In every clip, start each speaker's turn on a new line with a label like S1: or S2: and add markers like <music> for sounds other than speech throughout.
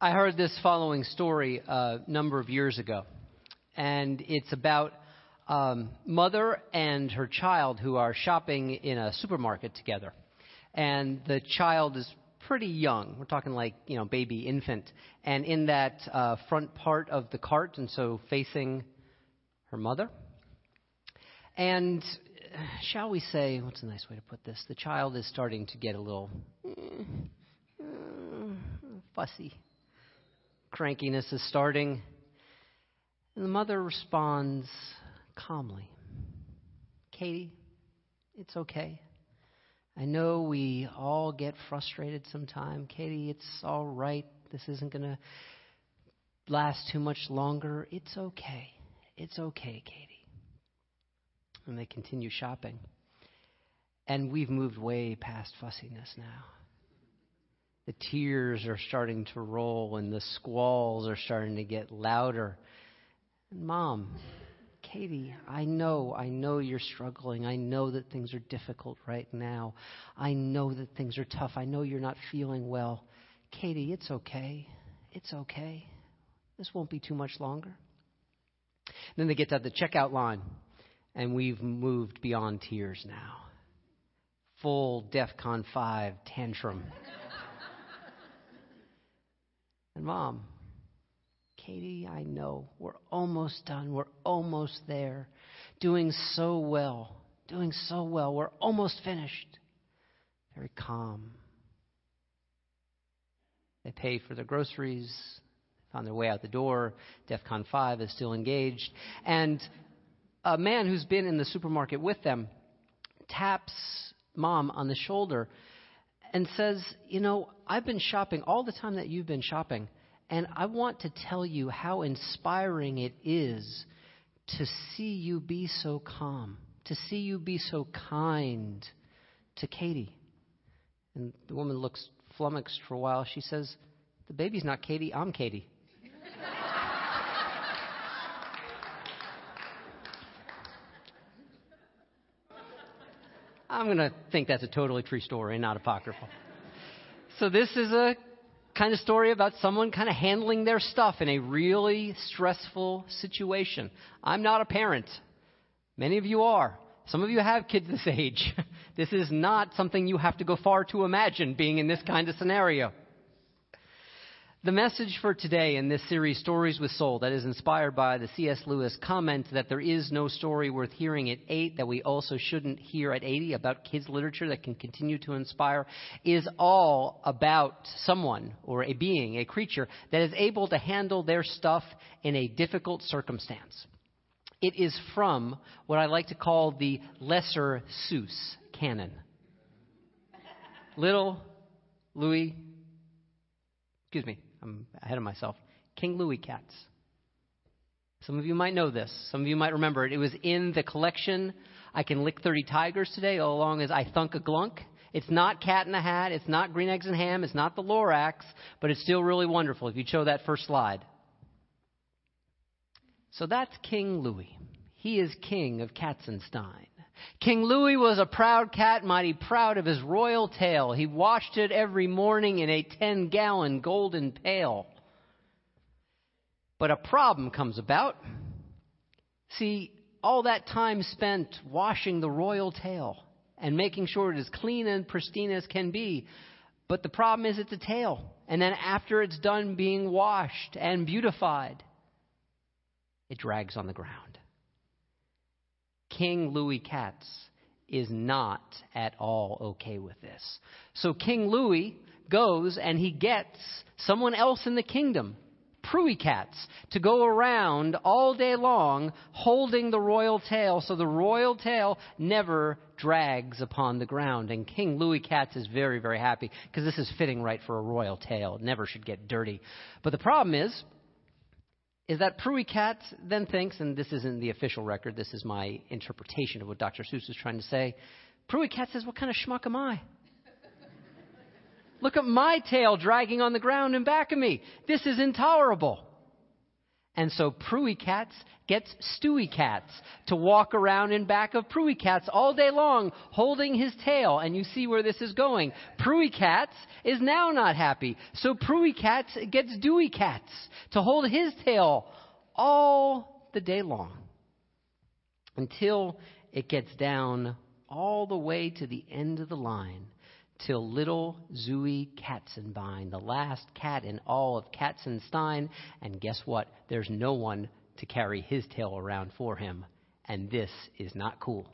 S1: I heard this following story a number of years ago, and it's about um, mother and her child who are shopping in a supermarket together, and the child is pretty young. We're talking like you know baby infant, and in that uh, front part of the cart, and so facing her mother. And shall we say, what's a nice way to put this? The child is starting to get a little mm, mm, fussy crankiness is starting. And the mother responds calmly Katie, it's okay. I know we all get frustrated sometime. Katie, it's all right. This isn't going to last too much longer. It's okay. It's okay, Katie. And they continue shopping. And we've moved way past fussiness now the tears are starting to roll and the squalls are starting to get louder. And mom, Katie, I know, I know you're struggling. I know that things are difficult right now. I know that things are tough. I know you're not feeling well. Katie, it's okay. It's okay. This won't be too much longer. And then they get to the checkout line, and we've moved beyond tears now. Full DEFCON 5 tantrum. Mom, Katie, I know we're almost done. We're almost there. Doing so well. Doing so well. We're almost finished. Very calm. They pay for their groceries, on their way out the door. DEFCON 5 is still engaged. And a man who's been in the supermarket with them taps mom on the shoulder and says, You know, I've been shopping all the time that you've been shopping, and I want to tell you how inspiring it is to see you be so calm, to see you be so kind to Katie. And the woman looks flummoxed for a while. She says, The baby's not Katie, I'm Katie. <laughs> I'm going to think that's a totally true story, not apocryphal. So, this is a kind of story about someone kind of handling their stuff in a really stressful situation. I'm not a parent. Many of you are. Some of you have kids this <laughs> age. this is not something you have to go far to imagine being in this kind of scenario. The message for today in this series, Stories with Soul, that is inspired by the C.S. Lewis comment that there is no story worth hearing at 8 that we also shouldn't hear at 80 about kids' literature that can continue to inspire, is all about someone or a being, a creature, that is able to handle their stuff in a difficult circumstance. It is from what I like to call the Lesser Seuss canon. Little Louis, excuse me, I'm ahead of myself. King Louis cats. Some of you might know this. Some of you might remember it. It was in the collection I Can Lick 30 Tigers today, all along as I Thunk a Glunk. It's not Cat in the Hat. It's not Green Eggs and Ham. It's not the Lorax, but it's still really wonderful if you show that first slide. So that's King Louis. He is king of Katzenstein. King Louis was a proud cat, mighty proud of his royal tail. He washed it every morning in a 10 gallon golden pail. But a problem comes about. See, all that time spent washing the royal tail and making sure it is clean and pristine as can be. But the problem is it's a tail. And then after it's done being washed and beautified, it drags on the ground. King Louis Katz is not at all okay with this. So King Louis goes and he gets someone else in the kingdom, Pruy cats, to go around all day long holding the royal tail so the royal tail never drags upon the ground. And King Louis Katz is very, very happy because this is fitting right for a royal tail. It never should get dirty. But the problem is, is that Pruy Cat then thinks, and this isn't the official record, this is my interpretation of what Dr. Seuss is trying to say. Pruy Cat says, What kind of schmuck am I? Look at my tail dragging on the ground in back of me. This is intolerable. And so Pruy Cats gets Stewie Cats to walk around in back of Pruy Cats all day long, holding his tail. And you see where this is going. Pruy Cats is now not happy. So Pruy Cats gets Dewy Cats to hold his tail all the day long. Until it gets down all the way to the end of the line till little Zooey Katzenbein, the last cat in all of Katzenstein. And guess what? There's no one to carry his tail around for him. And this is not cool.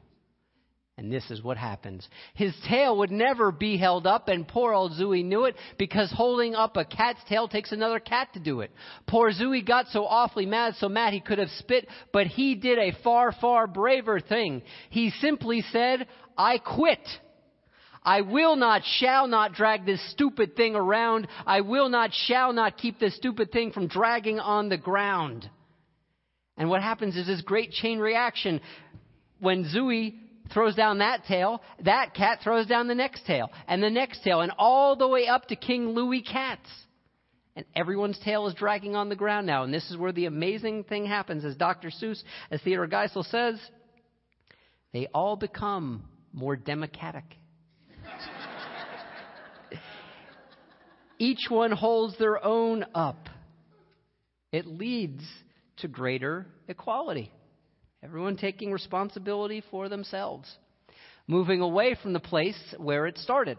S1: And this is what happens. His tail would never be held up, and poor old Zooey knew it because holding up a cat's tail takes another cat to do it. Poor Zooey got so awfully mad, so mad he could have spit, but he did a far, far braver thing. He simply said, I quit. I will not, shall not drag this stupid thing around. I will not, shall not keep this stupid thing from dragging on the ground. And what happens is this great chain reaction. When Zooey throws down that tail, that cat throws down the next tail, and the next tail, and all the way up to King Louis Katz. And everyone's tail is dragging on the ground now. And this is where the amazing thing happens. As Dr. Seuss, as Theodore Geisel says, they all become more democratic. Each one holds their own up. It leads to greater equality. Everyone taking responsibility for themselves. Moving away from the place where it started.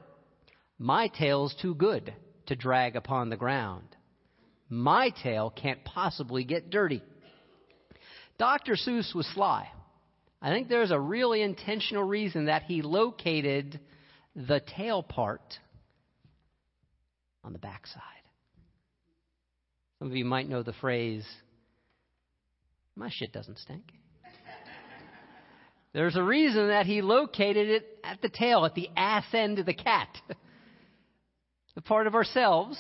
S1: My tail's too good to drag upon the ground. My tail can't possibly get dirty. Dr. Seuss was sly. I think there's a really intentional reason that he located the tail part on the backside. Some of you might know the phrase, my shit doesn't stink. There's a reason that he located it at the tail, at the ass end of the cat. the part of ourselves,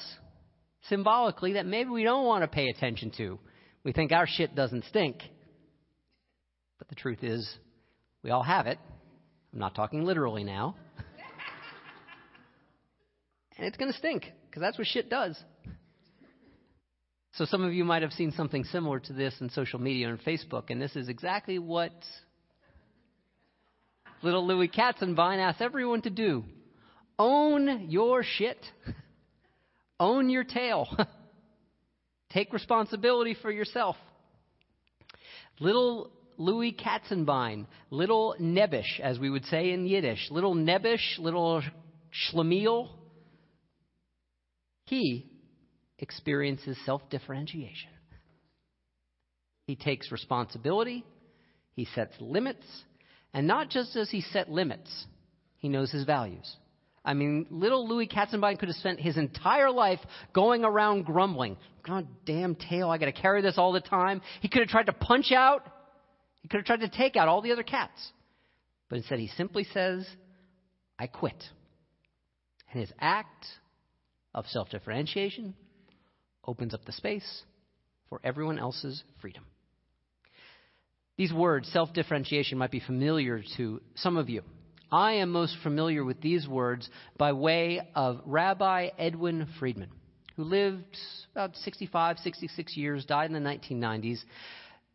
S1: symbolically, that maybe we don't want to pay attention to. We think our shit doesn't stink. But the truth is, we all have it. I'm not talking literally now. <laughs> and it's going to stink because that's what shit does. So some of you might have seen something similar to this in social media and Facebook, and this is exactly what little Louis Katzenbein asks everyone to do. Own your shit. Own your tail. <laughs> Take responsibility for yourself. Little Louis Katzenbein, little Nebbish, as we would say in Yiddish, little Nebbish, little Schlemiel, he experiences self differentiation. He takes responsibility, he sets limits, and not just does he set limits, he knows his values. I mean, little Louis Katzenbein could have spent his entire life going around grumbling. God damn tail, I gotta carry this all the time. He could have tried to punch out, he could have tried to take out all the other cats. But instead, he simply says, I quit. And his act of self differentiation opens up the space for everyone else's freedom. These words, self differentiation, might be familiar to some of you. I am most familiar with these words by way of Rabbi Edwin Friedman, who lived about 65, 66 years, died in the 1990s.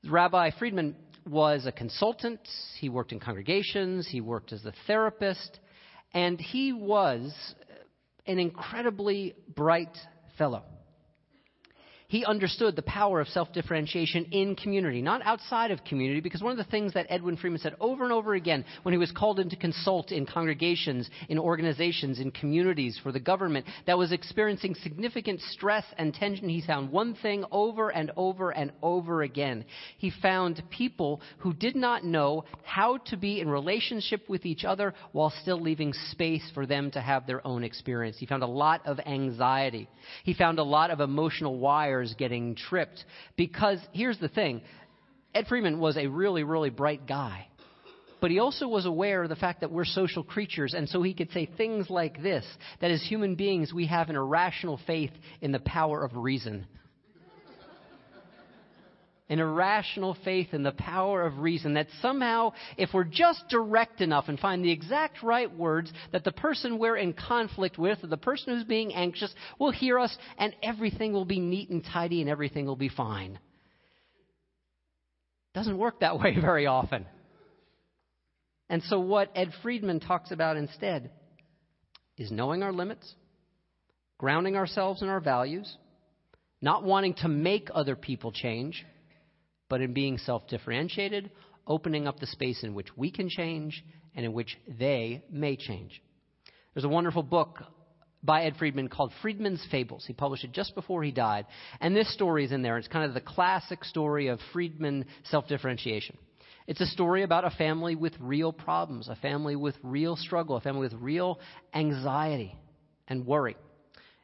S1: Rabbi Friedman was a consultant, he worked in congregations, he worked as a therapist, and he was an incredibly bright fellow. He understood the power of self differentiation in community, not outside of community, because one of the things that Edwin Friedman said over and over again when he was called in to consult in congregations, in organizations, in communities for the government that was experiencing significant stress and tension, he found one thing over and over and over again. He found people who did not know how to be in relationship with each other while still leaving space for them to have their own experience. He found a lot of anxiety. He found a lot of emotional wires wires getting tripped. Because here's the thing Ed Friedman was a really, really bright guy. But he also was aware of the fact that we're social creatures, and so he could say things like this that as human beings, we have an irrational faith in the power of reason an irrational faith in the power of reason that somehow, if we're just direct enough and find the exact right words, that the person we're in conflict with, or the person who's being anxious, will hear us and everything will be neat and tidy and everything will be fine. Doesn't work that way <laughs> very often. And so, what Ed Friedman talks about instead is knowing our limits, grounding ourselves in our values, not wanting to make other people change, but in being self differentiated, opening up the space in which we can change and in which they may change. There's a wonderful book by Ed Friedman called Friedman's Fables. He published it just before he died. And this story is in there. It's kind of the classic story of Friedman self differentiation. It's a story about a family with real problems, a family with real struggle, a family with real anxiety and worry.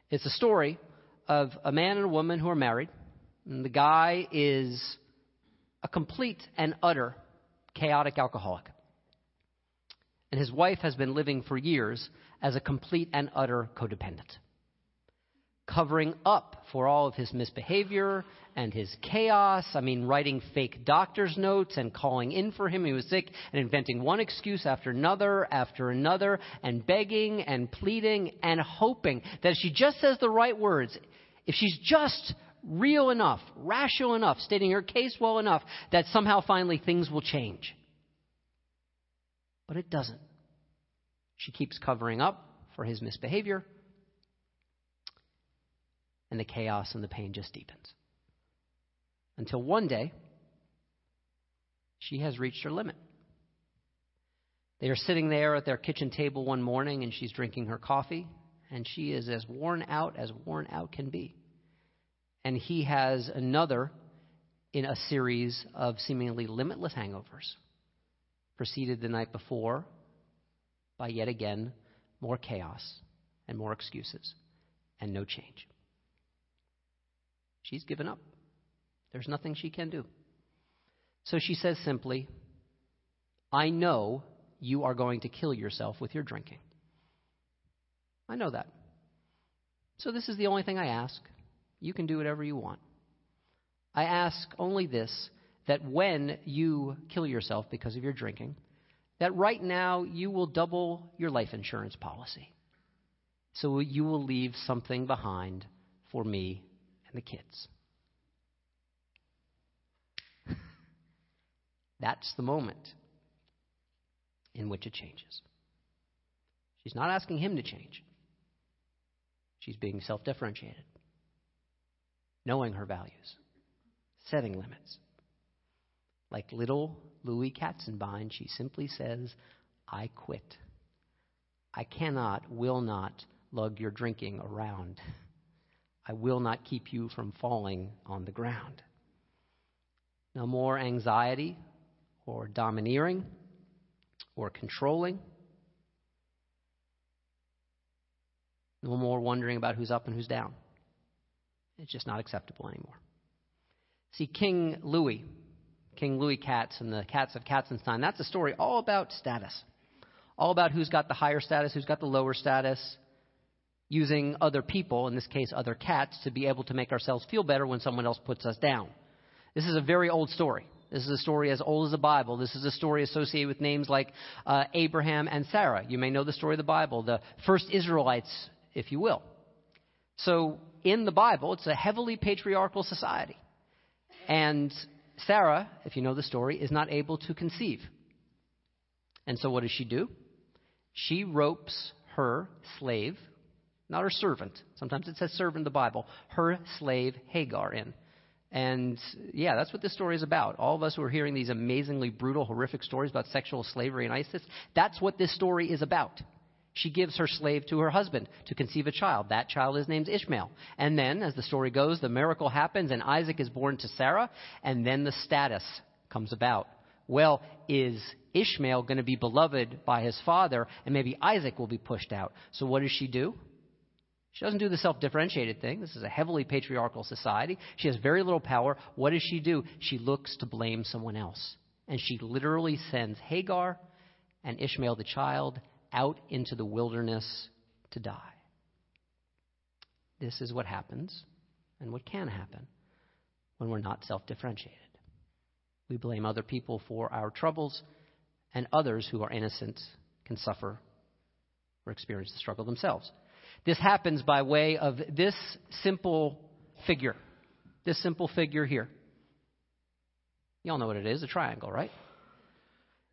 S1: It's a story of a man and a woman who are married. And the guy is a complete and utter chaotic alcoholic. And his wife has been living for years as a complete and utter codependent, covering up for all of his misbehavior and his chaos. I mean, writing fake doctor's notes and calling in for him. He was sick and inventing one excuse after another after another and begging and pleading and hoping that if she just says the right words, if she's just real enough, rational enough, stating her case well enough, that somehow finally things will change. But it doesn't. She keeps covering up for his misbehavior, and the chaos and the pain just deepens. Until one day, she has reached her limit. They are sitting there at their kitchen table one morning, and she's drinking her coffee, and she is as worn out as worn out can be. And he has another in a series of seemingly limitless hangovers, preceded the night before by yet again more chaos and more excuses and no change. She's given up. There's nothing she can do. So she says simply, I know you are going to kill yourself with your drinking. I know that. So this is the only thing I ask. You can do whatever you want. I ask only this that when you kill yourself because of your drinking, that right now you will double your life insurance policy. So you will leave something behind for me and the kids. <laughs> That's the moment in which it changes. She's not asking him to change. She's being self differentiated, knowing her values, setting limits. Like little Louis Katzenbein, she simply says, I quit. I cannot, will not lug your drinking around. I will not keep you from falling on the ground. No more anxiety or domineering or controlling. No more wondering about who's up and who's down. It's just not acceptable anymore. See, King Louis King Louis Katz and the Cats of Katzenstein. That's a story all about status, all about who's got the higher status, who's got the lower status, using other people, in this case other cats, to be able to make ourselves feel better when someone else puts us down. This is a very old story. This is a story as old as the Bible. This is a story associated with names like uh, Abraham and Sarah. You may know the story of the Bible, the first Israelites, if you will. So, in the Bible, it's a heavily patriarchal society. And Sarah, if you know the story, is not able to conceive. And so what does she do? She ropes her slave, not her servant. Sometimes it says servant in the Bible, her slave Hagar in. And yeah, that's what this story is about. All of us who are hearing these amazingly brutal, horrific stories about sexual slavery and ISIS, that's what this story is about she gives her slave to her husband to conceive a child. That child is named Ishmael. And then, as the story goes, the miracle happens and Isaac is born to Sarah, and then the status comes about. Well, is Ishmael going to be beloved by his father, and maybe Isaac will be pushed out? So, what does she do? She doesn't do the self differentiated thing. This is a heavily patriarchal society. She has very little power. What does she do? She looks to blame someone else. And she literally sends Hagar and Ishmael the child out into the wilderness to die. This is what happens and what can happen when we're not self differentiated. We blame other people for our troubles, and others who are innocent can suffer or experience the struggle themselves. This happens by way of this simple figure, this simple figure here. You all know what it is a triangle, right?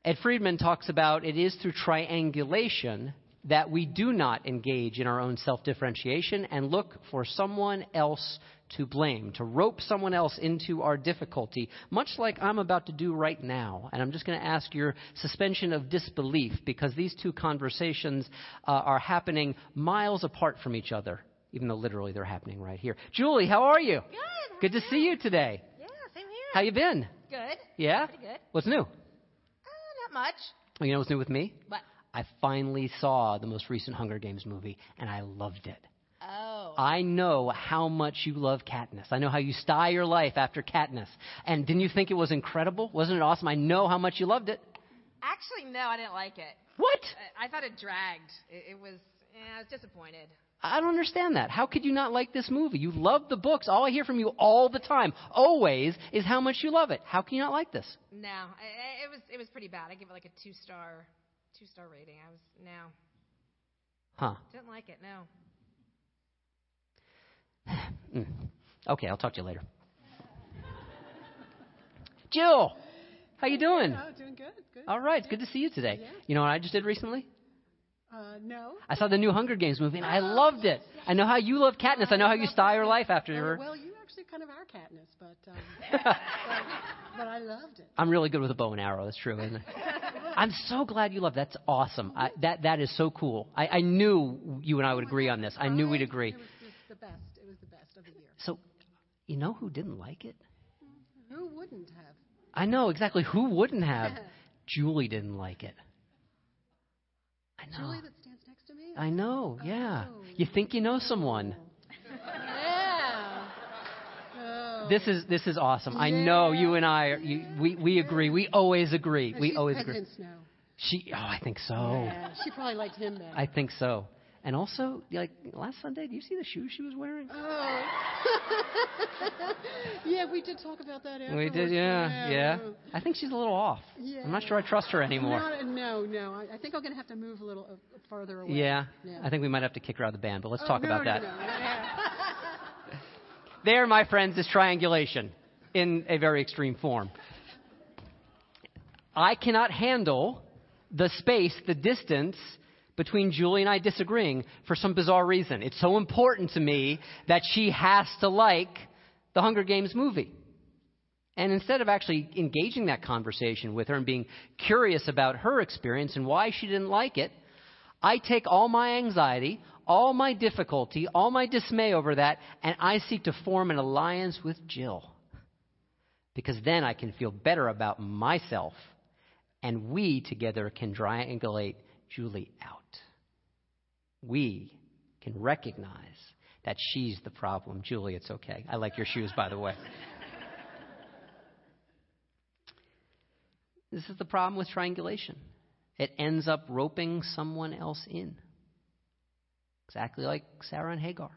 S1: Ed Friedman talks about it is through triangulation that we do not engage in our own self differentiation and look for someone else to blame, to rope someone else into our difficulty, much like I'm about to do right now. And I'm just going to ask your suspension of disbelief because these two conversations uh, are happening miles apart from each other, even though literally they're happening right here. Julie, how are you?
S2: Good.
S1: Good to see you today.
S2: Yeah, same here.
S1: How you been?
S2: Good.
S1: Yeah?
S2: Pretty good.
S1: What's new?
S2: Much.
S1: You know what's new with me?
S2: What?
S1: I finally saw the most recent Hunger Games movie, and I loved it.
S2: Oh.
S1: I know how much you love Katniss. I know how you sty your life after Katniss. And didn't you think it was incredible? Wasn't it awesome? I know how much you loved it.
S2: Actually, no, I didn't like it.
S1: What?
S2: I, I thought it dragged. It, it was. Yeah, I was disappointed.
S1: I don't understand that. How could you not like this movie? You love the books. All I hear from you all the time, always, is how much you love it. How can you not like this?
S2: No, I, I, it was. It was pretty bad. I give it like a two star, two star rating. I was no,
S1: Huh.
S2: didn't like it. No. <sighs>
S1: Mm. Okay, I'll talk to you later. Jill, how you doing?
S3: Oh, doing good, good.
S1: All right, it's good to see you today.
S3: Yeah.
S1: You know what I just did recently?
S3: Uh, no.
S1: I saw the new Hunger Games movie and I loved it. I know how you love Katniss. I know how you style your life after
S3: Uh,
S1: her.
S3: well, you actually kind of are Katniss, but um, but, <laughs> but I loved it.
S1: I'm really good with a bow and arrow. That's true, isn't it? <laughs> I'm so glad you love. That's awesome. I, that that is so cool. I, I knew you and I would agree on this. I knew we'd agree.
S3: It was just the best. It was the best of the year.
S1: So, you know who didn't like it?
S3: Who wouldn't have?
S1: I know exactly who wouldn't have. <laughs> Julie didn't like it. I know.
S3: Julie that stands next to me.
S1: I know. Oh, yeah.
S3: Oh.
S1: You think you know someone. <laughs>
S3: Yeah. Oh.
S1: This is this is awesome. I know you and I. Are, you, we we agree. We always agree. We always agree.
S3: Snow.
S1: She. Oh, I think so.
S3: Yeah, she probably liked him better.
S1: I think so. And also, like last Sunday, do you see the shoes she was wearing?
S3: Oh. <laughs> yeah, we did talk about that afterwards.
S1: We did, yeah, yeah. I think she's a little off.
S3: Yeah.
S1: I'm not sure I trust her anymore.
S3: No, no, no. I, I think I'm going to have to move a little uh, farther away.
S1: Yeah,
S3: Yeah.
S1: I think we might have to kick her out of the band, but let's
S3: Oh,
S1: talk
S3: no,
S1: about
S3: no,
S1: that.
S3: no, yeah. <laughs>
S1: There, my friends, is triangulation in a very extreme form. I cannot handle the space, the distance between Julie and I disagreeing for some bizarre reason. It's so important to me that she has to like the Hunger Games movie. And instead of actually engaging that conversation with her and being curious about her experience and why she didn't like it, I take all my anxiety, all my difficulty, all my dismay over that, and I seek to form an alliance with Jill. Because then I can feel better about myself, and we together can triangulate Julie out. We can recognize that she's the problem. Julie, it's okay. I like your shoes, by the way. <laughs> This is the problem with triangulation. It ends up roping someone else in. Exactly like Sarah and Hagar.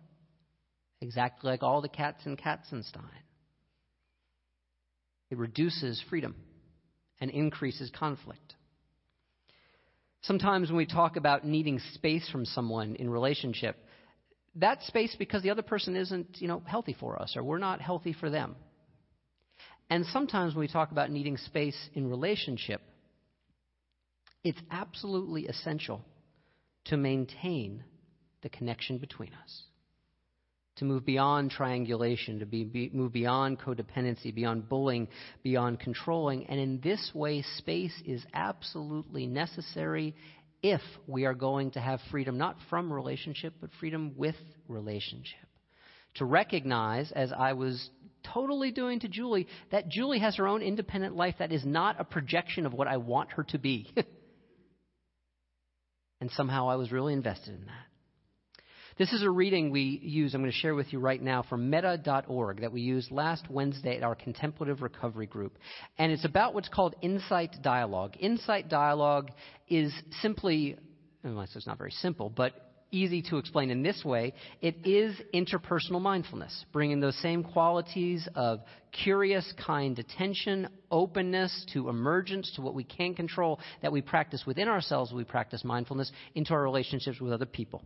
S1: Exactly like all the cats in Katzenstein. It reduces freedom and increases conflict. Sometimes when we talk about needing space from someone in relationship, that space because the other person isn't, you know, healthy for us or we're not healthy for them. And sometimes when we talk about needing space in relationship, it's absolutely essential to maintain the connection between us, to move beyond triangulation, to be, be, move beyond codependency, beyond bullying, beyond controlling. And in this way, space is absolutely necessary if we are going to have freedom, not from relationship, but freedom with relationship. To recognize, as I was totally doing to Julie, that Julie has her own independent life that is not a projection of what I want her to be. <laughs> and somehow I was really invested in that. This is a reading we use, I'm going to share with you right now from metta.org that we used last Wednesday at our contemplative recovery group. And it's about what's called insight dialogue. Insight dialogue is simply, unless it's not very simple, but easy to explain in this way. It is interpersonal mindfulness, bringing those same qualities of curious, kind attention, openness to emergence, to what we can control that we practice within ourselves, we practice mindfulness, into our relationships with other people.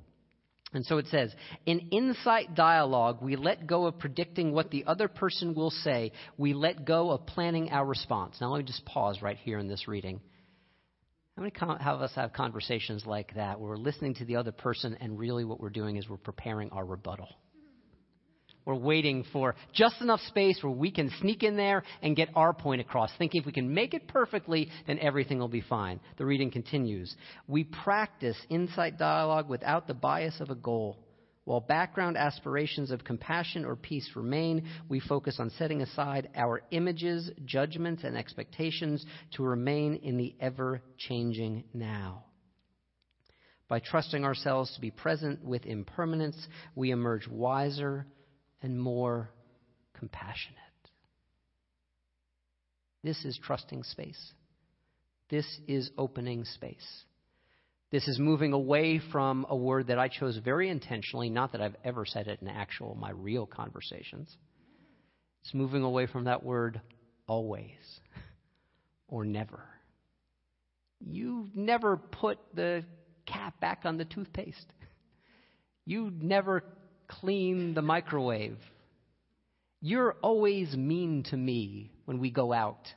S1: And so it says, in insight dialogue, we let go of predicting what the other person will say. We let go of planning our response. Now, let me just pause right here in this reading. How many of us have conversations like that where we're listening to the other person and really what we're doing is we're preparing our rebuttal? We're waiting for just enough space where we can sneak in there and get our point across, thinking if we can make it perfectly, then everything will be fine. The reading continues. We practice insight dialogue without the bias of a goal. While background aspirations of compassion or peace remain, we focus on setting aside our images, judgments, and expectations to remain in the ever changing now. By trusting ourselves to be present with impermanence, we emerge wiser and more compassionate. This is trusting space. This is opening space. This is moving away from a word that I chose very intentionally, not that I've ever said it in actual, my real conversations. It's moving away from that word always <laughs> or never. You never put the cap back on the toothpaste. <laughs> You never clean the microwave. You're always mean to me when we go out.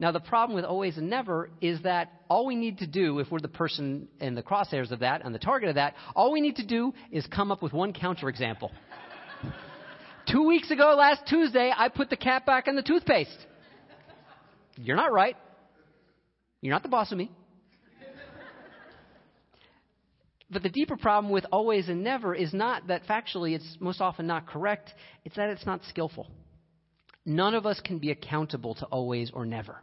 S1: Now, the problem with always and never is that all we need to do, if we're the person in the crosshairs of that and the target of that, all we need to do is come up with one counterexample. <laughs> Two weeks ago, last Tuesday, I put the cap back on the toothpaste. You're not right. You're not the boss of me. But the deeper problem with always and never is not that factually it's most often not correct, it's that it's not skillful. None of us can be accountable to always or never.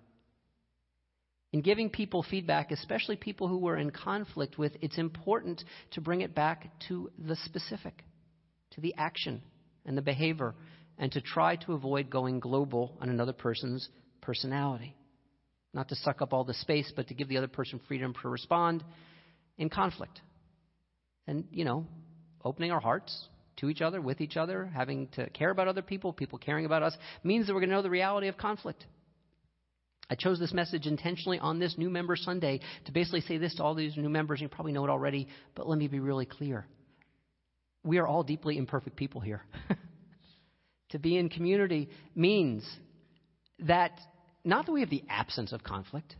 S1: In giving people feedback, especially people who we're in conflict with, it's important to bring it back to the specific, to the action and the behavior, and to try to avoid going global on another person's personality. Not to suck up all the space, but to give the other person freedom to respond in conflict and, you know, opening our hearts to each other, with each other, having to care about other people, people caring about us, means that we're going to know the reality of conflict. I chose this message intentionally on this new member Sunday to basically say this to all these new members. You probably know it already, but let me be really clear. We are all deeply imperfect people here. <laughs> to be in community means that not that we have the absence of conflict,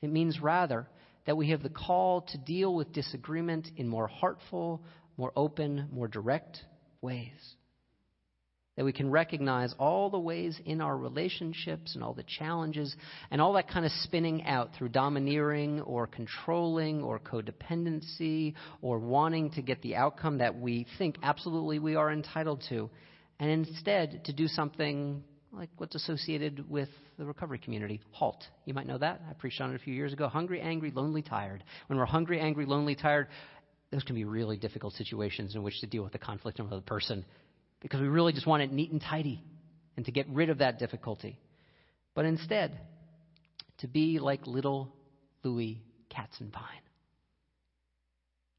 S1: it means rather that we have the call to deal with disagreement in more heartful, more open, more direct ways. That we can recognize all the ways in our relationships and all the challenges and all that kind of spinning out through domineering or controlling or codependency or wanting to get the outcome that we think absolutely we are entitled to. And instead to do something like what's associated with the recovery community. HALT. You might know that. I preached on it a few years ago. Hungry, angry, lonely, tired. When we're hungry, angry, lonely, tired, those can be really difficult situations in which to deal with the conflict of another person because we really just want it neat and tidy and to get rid of that difficulty. But instead, to be like little Louis Katzenbein.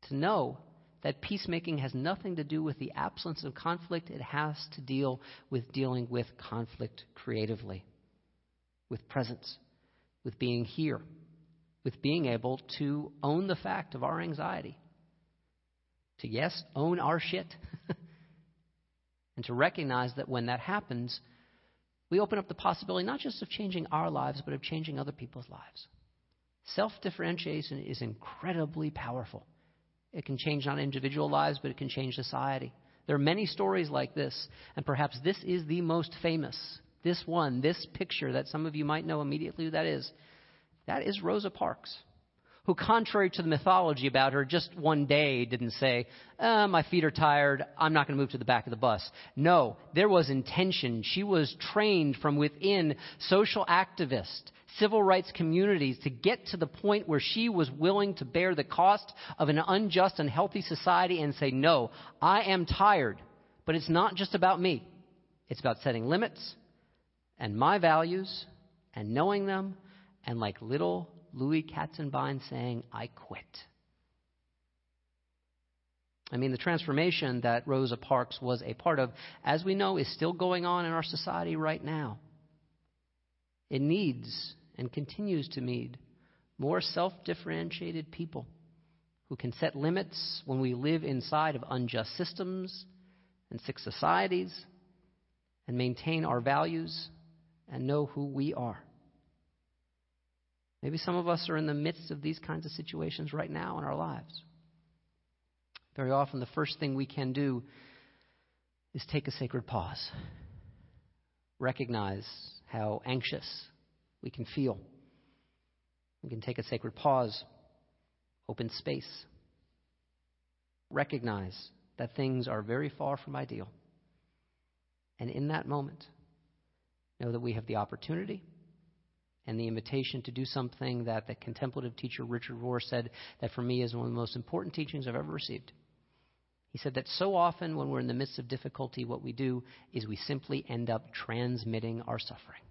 S1: To know that peacemaking has nothing to do with the absence of conflict, it has to deal with dealing with conflict creatively, with presence, with being here, with being able to own the fact of our anxiety, to, yes, own our shit, <laughs> and to recognize that when that happens, we open up the possibility not just of changing our lives, but of changing other people's lives. Self differentiation is incredibly powerful. It can change not individual lives, but it can change society. There are many stories like this, and perhaps this is the most famous. This one, this picture that some of you might know immediately who that is, that is Rosa Parks, who, contrary to the mythology about her, just one day didn't say, uh, My feet are tired, I'm not going to move to the back of the bus. No, there was intention. She was trained from within, social activist, civil rights communities to get to the point where she was willing to bear the cost of an unjust and healthy society and say, No, I am tired. But it's not just about me, it's about setting limits and my values and knowing them, and like little Louis Katzenbein saying, I quit. I mean, the transformation that Rosa Parks was a part of, as we know, is still going on in our society right now. It needs and continues to need more self differentiated people who can set limits when we live inside of unjust systems and sick societies, and maintain our values and know who we are. Maybe some of us are in the midst of these kinds of situations right now in our lives. Very often, the first thing we can do is take a sacred pause, recognize how anxious we can feel. We can take a sacred pause, open space, recognize that things are very far from ideal. And in that moment, know that we have the opportunity and the invitation to do something that the contemplative teacher Richard Rohr said that for me is one of the most important teachings I've ever received. He said that so often when we're in the midst of difficulty, what we do is we simply end up transmitting our suffering.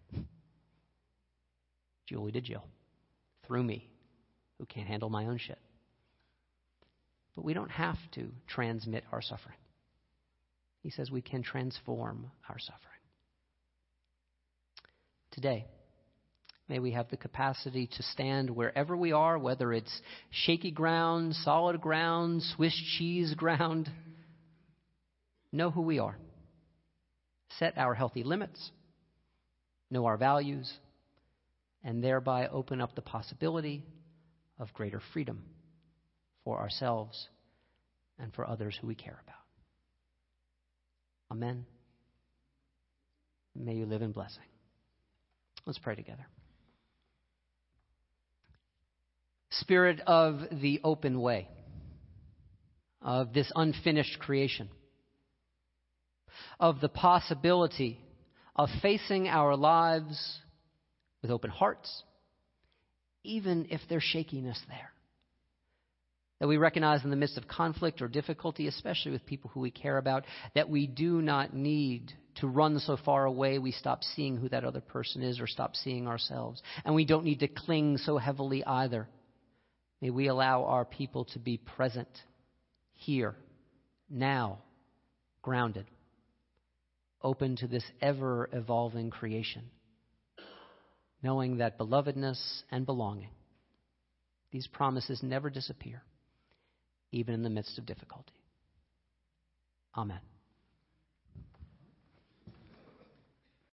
S1: Julie to Jill, through me, who can't handle my own shit. But we don't have to transmit our suffering. He says we can transform our suffering. Today, may we have the capacity to stand wherever we are, whether it's shaky ground, solid ground, Swiss cheese ground. Know who we are. Set our healthy limits. Know our values. And thereby open up the possibility of greater freedom for ourselves and for others who we care about. Amen. May you live in blessing. Let's pray together. Spirit of the open way, of this unfinished creation, of the possibility of facing our lives with open hearts, even if there's shakiness there that we recognize in the midst of conflict or difficulty, especially with people who we care about, that we do not need to run so far away we stop seeing who that other person is or stop seeing ourselves. And we don't need to cling so heavily either. May we allow our people to be present here, now, grounded, open to this ever evolving creation, knowing that belovedness and belonging, these promises never disappear even in the midst of difficulty. Amen.